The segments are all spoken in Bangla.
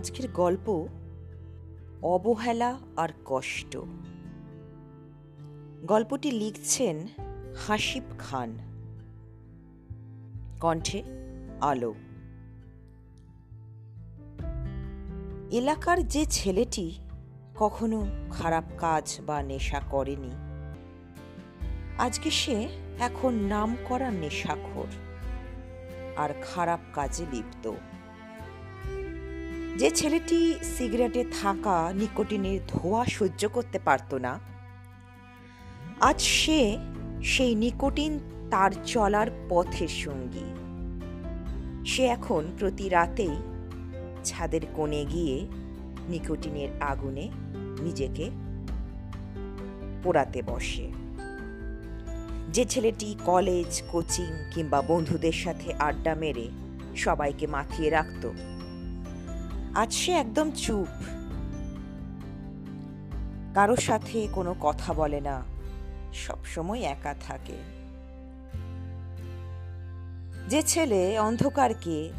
আজকের গল্প অবহেলা আর কষ্ট। গল্পটি লিখছেন হাসিব খান। কণ্ঠে আলো। এলাকার যে ছেলেটি কখনো খারাপ কাজ বা নেশা করেনি, আজকে সে এখন নাম করা নেশাখোর আর খারাপ কাজে লিপ্ত। যে ছেলেটি সিগারেটে থাকা নিকোটিনের ধোঁয়া সহ্য করতে পারত না, আজ সে সেই নিকোটিন তার চলার পথের সঙ্গী। সে এখন প্রতি রাতেই ছাদের কোণে গিয়ে নিকোটিনের আগুনে নিজেকে পোড়াতে বসে। যে ছেলেটি কলেজ, কোচিং কিংবা বন্ধুদের সাথে আড্ডা মেরে সবাইকে মাথিয়ে রাখত আজ সে একদম চুপ। কারও সাথে কোনো কথা বলে না, সবসময় একা থাকে। যে ছেলে অন্ধকারকে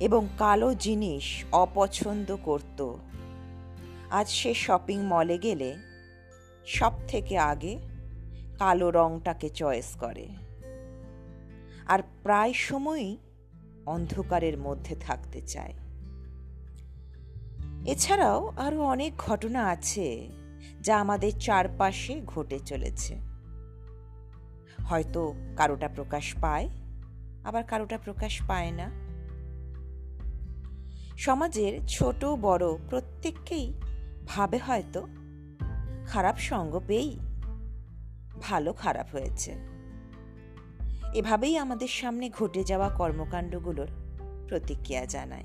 এবং কালো জিনিস অপছন্দ করত, আজ সে শপিং মলে গেলে সব থেকে আগে কালো রংটাকে চয়েস করে। আর প্রায় সময়ই অন্ধকারের মধ্যে থাকতে চায়। এছাড়াও আরও অনেক ঘটনা আছে যা আমাদের চারপাশে ঘটে চলেছে। হয়তো কারোটা প্রকাশ পায়, আবার কারোটা প্রকাশ পায় না। সমাজের ছোট, বড় প্রত্যেককেই ভাবে হয়তো খারাপ সঙ্গ পেয়েই ভালো খারাপ হয়েছে। এভাবেই আমাদের সামনে ঘটে যাওয়া কর্মকাণ্ডগুলোর প্রতিক্রিয়া জানায়।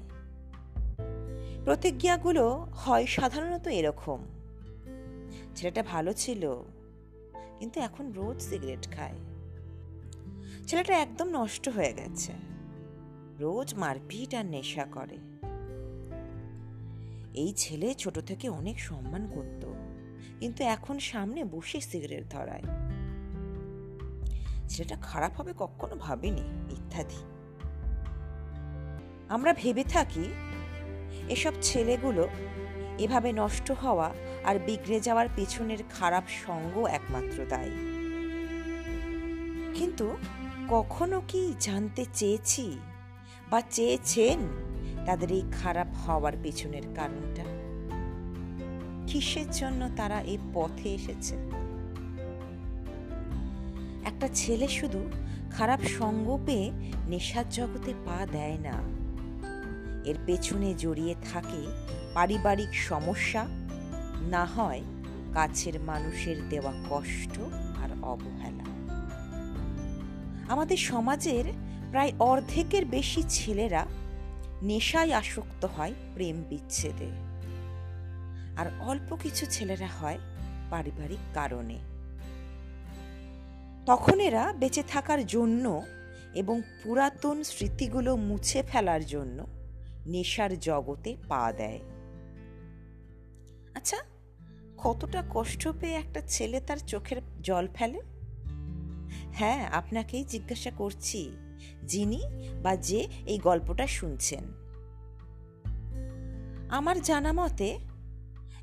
প্রতিজ্ঞাগুলো হয় সাধারণত এরকম। ছেলেটা ভালো ছিল, কিন্তু এখন রোজ সিগারেট খায়। ছেলেটা একদম নষ্ট হয়ে গেছে। রোজ মারপিট আর নেশা করে। এই ছেলে ছোট থেকে অনেক সম্মান করত, কিন্তু এখন সামনে বসে সিগারেট ধরায়। ছেলেটা খারাপ হবে কখনো ভাবিনি ইত্যাদি আমরা ভেবে থাকি এসব ছেলেগুলো এভাবে নষ্ট হওয়া আর বিগড়ে যাওয়ার পেছনের খারাপ সঙ্গ একমাত্র দায়ী কিন্তু কখনো কি জানতে চেয়েছি বা চেয়েছেন তাদের এই খারাপ হওয়ার পেছনের কারণটা? কিসের জন্য তারা এই পথে এসেছে? একটা ছেলে শুধু খারাপ সঙ্গ পেয়ে নেশার জগতে পা দেয় না। এর পেছনে জড়িয়ে থাকে পারিবারিক সমস্যা, না হয় কাছের মানুষের দেওয়া কষ্ট আর অবহেলা। আমাদের সমাজের প্রায় অর্ধেকের বেশি ছেলেরা নেশায় আসক্ত হয় প্রেম বিচ্ছেদে। আর অল্প কিছু ছেলেরা হয় পারিবারিক কারণে। তখন এরা বেঁচে থাকার জন্য এবং পুরাতন স্মৃতিগুলো মুছে ফেলার জন্য নেশার জগতে পা দেয়। আচ্ছা কতটা কষ্ট পেয়ে একটা ছেলে তার চোখের জল ফেলে? হ্যাঁ আপনাকেই জিজ্ঞাসা করছি, যিনি বা যে এই গল্পটা শুনছেন। আমার জানা মতে,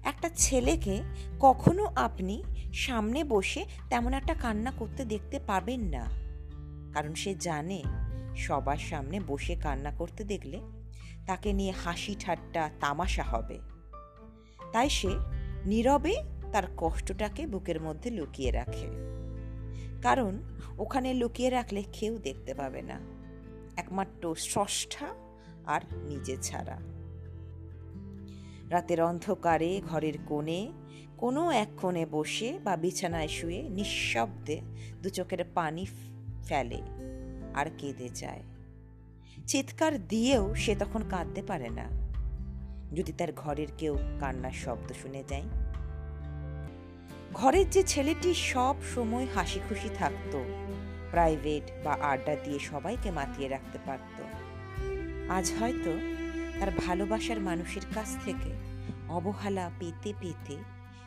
একটা ছেলেকে কখনো আপনি সামনে বসে তেমন একটা কান্না করতে দেখতে পাবেন না। কারণ সে জানে, সবার সামনে বসে কান্না করতে দেখলে তাকে নিয়ে হাসি ঠাট্টা তামাশা হবে। তাই সে নীরবে তার কষ্টটাকে বুকের মধ্যে লুকিয়ে রাখে। কারণ ওখানে লুকিয়ে রাখলে কেউ দেখতে পাবে না। একমাত্র স্রষ্টা আর নিজে ছাড়া। রাতের অন্ধকারে ঘরের কোণে কোনো এক কোণে বসে বা বিছানায় শুয়ে নিঃশব্দে দু চোখের পানি ফেলে আর কেঁদে যায়। চিৎকার দিয়েও সে তখন কাঁদতে পারে না। যদি তার ঘরের কেউ কান্নার শব্দ শুনে যায়। ঘরের যে ছেলেটি সব সময় হাসি খুশি থাকত, প্রাইভেট বা আড্ডা দিয়ে সবাইকে মাতিয়ে রাখতে পারত। আজ হয়তো তার ভালোবাসার মানুষের কাছ থেকে অবহেলা পেতে পেতে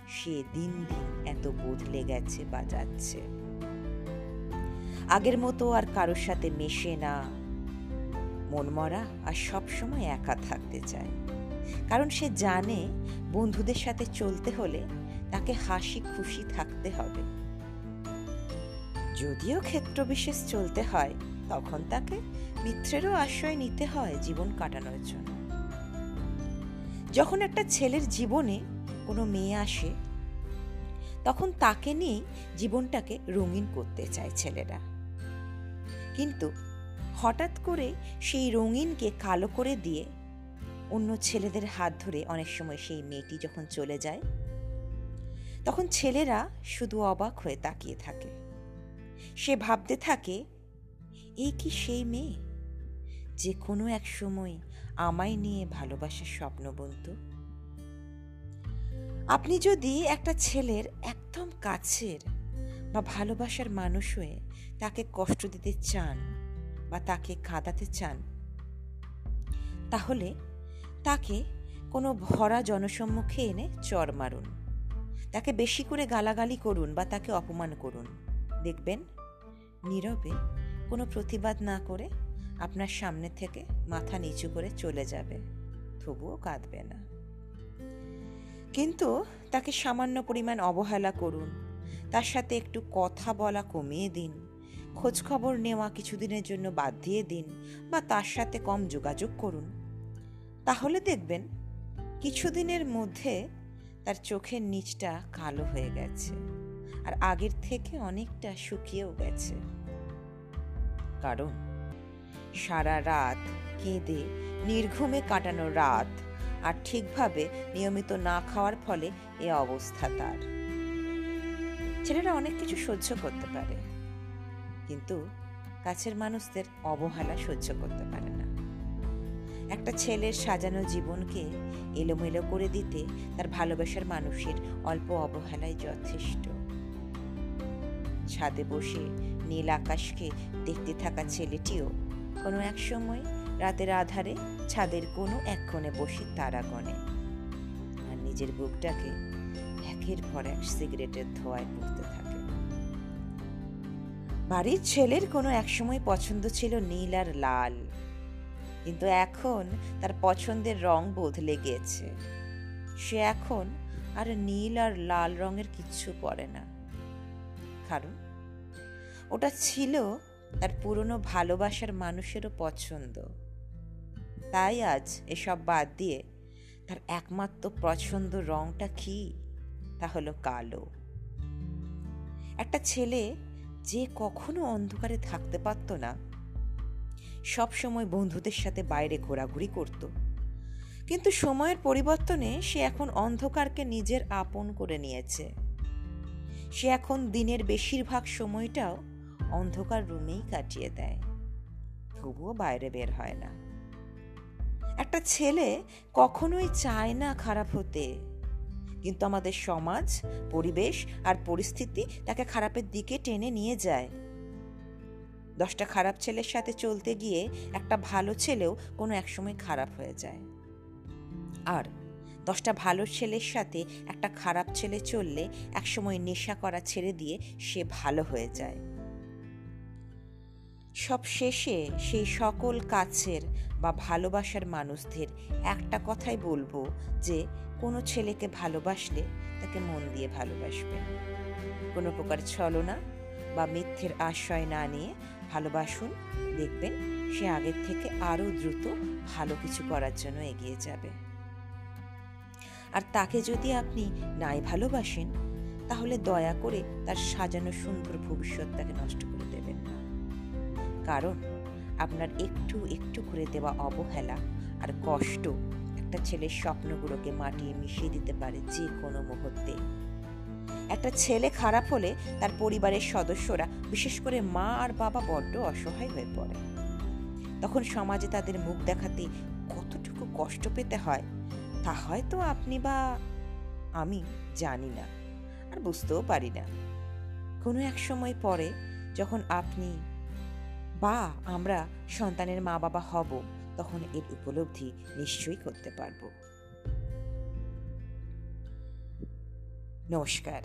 সে দিন দিন এত বদলে গেছে বা যাচ্ছে। আগের মতো আর কারোর সাথে মেশে না মনমরা আর সবসময় একা থাকতে চায়। কারণ সে জানে বন্ধুদের সাথে চলতে হলে তাকে হাসি খুশি থাকতে হবে। যদিও ক্ষেত্রবিশেষ চলতে হয়, তখন তাকে মিত্রেরও আশ্রয় নিতে হয় জীবন কাটানোর জন্য। যখন একটা ছেলের জীবনে কোনো মেয়ে আসে, তখন তাকে নিয়ে জীবনটাকে রঙিন করতে চায় ছেলেরা। কিন্তু হঠাৎ করে সেই রঙিনকে কালো করে দিয়ে অন্য ছেলেদের হাত ধরে অনেক সময় সেই মেয়েটি যখন চলে যায়, তখন ছেলেরা শুধু অবাক হয়ে তাকিয়ে থাকে। সে ভাবতে থাকে এই কি সেই মেয়ে? যে কোনো এক সময় আমায় নিয়ে ভালোবাসার স্বপ্ন বলত আপনি যদি একটা ছেলের একদম কাছের বা ভালোবাসার মানুষ হয়ে তাকে কষ্ট দিতে চান বা তাকে কাঁদাতে চান। তাহলে তাকে কোনো ভরা জনসম্মুখে এনে চর মারুন। তাকে বেশি করে গালাগালি করুন বা তাকে অপমান করুন। দেখবেন নীরবে কোনো প্রতিবাদ না করে আপনার সামনে থেকে মাথা নিচু করে চলে যাবে। তবুও কাঁদবে না। কিন্তু তাকে সামান্য পরিমাণ অবহেলা করুন। তার সাথে একটু কথা বলা কমিয়ে দিন। খোঁজখবর নেওয়া কিছুদিনের জন্য বাদ দিয়ে দিন বা তার সাথে কম যোগাযোগ করুন। তাহলে দেখবেন কিছুদিনের মধ্যে তার চোখের নিচটা কালো হয়ে গেছে আর আগের থেকে অনেকটা শুকিয়েও গেছে। কারণ সারা রাত কেঁদে, নির্ঘুমে কাটানো রাত আর ঠিকভাবে নিয়মিত না খাওয়ার ফলে এ অবস্থা তার। ছেলেরা অনেক কিছু সহ্য করতে পারে। কিন্তু কাছের মানুষদের অবহেলা সহ্য করতে পারে না। একটা ছেলের সাজানো জীবনকে এলোমেলো করে দিতে তার ভালোবাসার মানুষের অল্প অবহেলায় যথেষ্ট। ছাদে বসে নীল আকাশকে দেখতে থাকা ছেলেটিও কোনো এক সময় রাতের আধারে ছাদের কোনো এক কোণে বসে তারা গণে আর নিজের বুকটাকে একের পর এক সিগারেটের ধোয়ায় পড়তে থাকে। বাড়ির ছেলের কোনো একসময় পছন্দ ছিল নীল আর লাল। কিন্তু এখন তার পছন্দের রং বদলে গিয়েছে সে এখন আর নীল আর লাল রঙের কিচ্ছু পরে না। কারণ ওটা ছিল তার পুরনো ভালোবাসার মানুষেরও পছন্দ। তাই আজ এসব বাদ দিয়ে তার একমাত্র পছন্দ রংটা কি? তা হলো কালো। একটা ছেলে যে কখনো অন্ধকারে থাকতে পারত না। সব সময় বন্ধুদের সাথে বাইরে ঘোরাঘুরি করত। কিন্তু সময়ের পরিবর্তনে সে এখন অন্ধকারকে নিজের আপন করে নিয়েছে। সে এখন দিনের বেশিরভাগ সময়টাও অন্ধকার রুমেই কাটিয়ে দেয়। তবুও বাইরে বের হয় না। একটা ছেলে কখনোই চায় না খারাপ হতে। কিন্তু আমাদের সমাজ, পরিবেশ আর পরিস্থিতি তাকে খারাপের দিকে টেনে নিয়ে যায়। দশটা খারাপ ছেলের সাথে চলতে গিয়ে একটা ভালো ছেলেও কোনো একসময় খারাপ হয়ে যায়। আর দশটা ভালো ছেলের সাথে একটা খারাপ ছেলে চললে একসময় নেশা করা ছেড়ে দিয়ে সে ভালো হয়ে যায়। সব শেষে সেই সকল কাছের বা ভালোবাসার মানুষদের একটা কথাই বলব যে, কোনো ছেলেকে ভালোবাসলে তাকে মন দিয়ে ভালোবাসবেন কোনো প্রকার ছলনা বা মিথ্যের আশ্রয় না নিয়ে ভালোবাসুন, দেখবেন সে আগের থেকে আরও দ্রুত ভালো কিছু করার জন্য এগিয়ে যাবে। আর তাকে যদি আপনি নাই ভালোবাসেন, তাহলে দয়া করে তার সাজানো সুন্দর ভবিষ্যৎটাকে নষ্ট করে কারণ আপনার একটু একটু করে দেওয়া অবহেলা আর কষ্ট একটা ছেলের স্বপ্নগুলোকে মাটিয়ে মিশিয়ে দিতে পারে যে কোনো মুহূর্তে। একটা ছেলে খারাপ হলে তার পরিবারের সদস্যরা, বিশেষ করে মা আর বাবা, বড্ড অসহায় হয়ে পড়ে। তখন সমাজে তাদের মুখ দেখাতে কতটুকু কষ্ট পেতে হয়, তা হয়তো আপনি বা আমি জানি না আর বুঝতেও পারি না। কোনো এক সময় পরে যখন আপনি বা আমরা সন্তানের মা বাবা হব তখন এর উপলব্ধি নিশ্চয়ই করতে পারব। নমস্কার।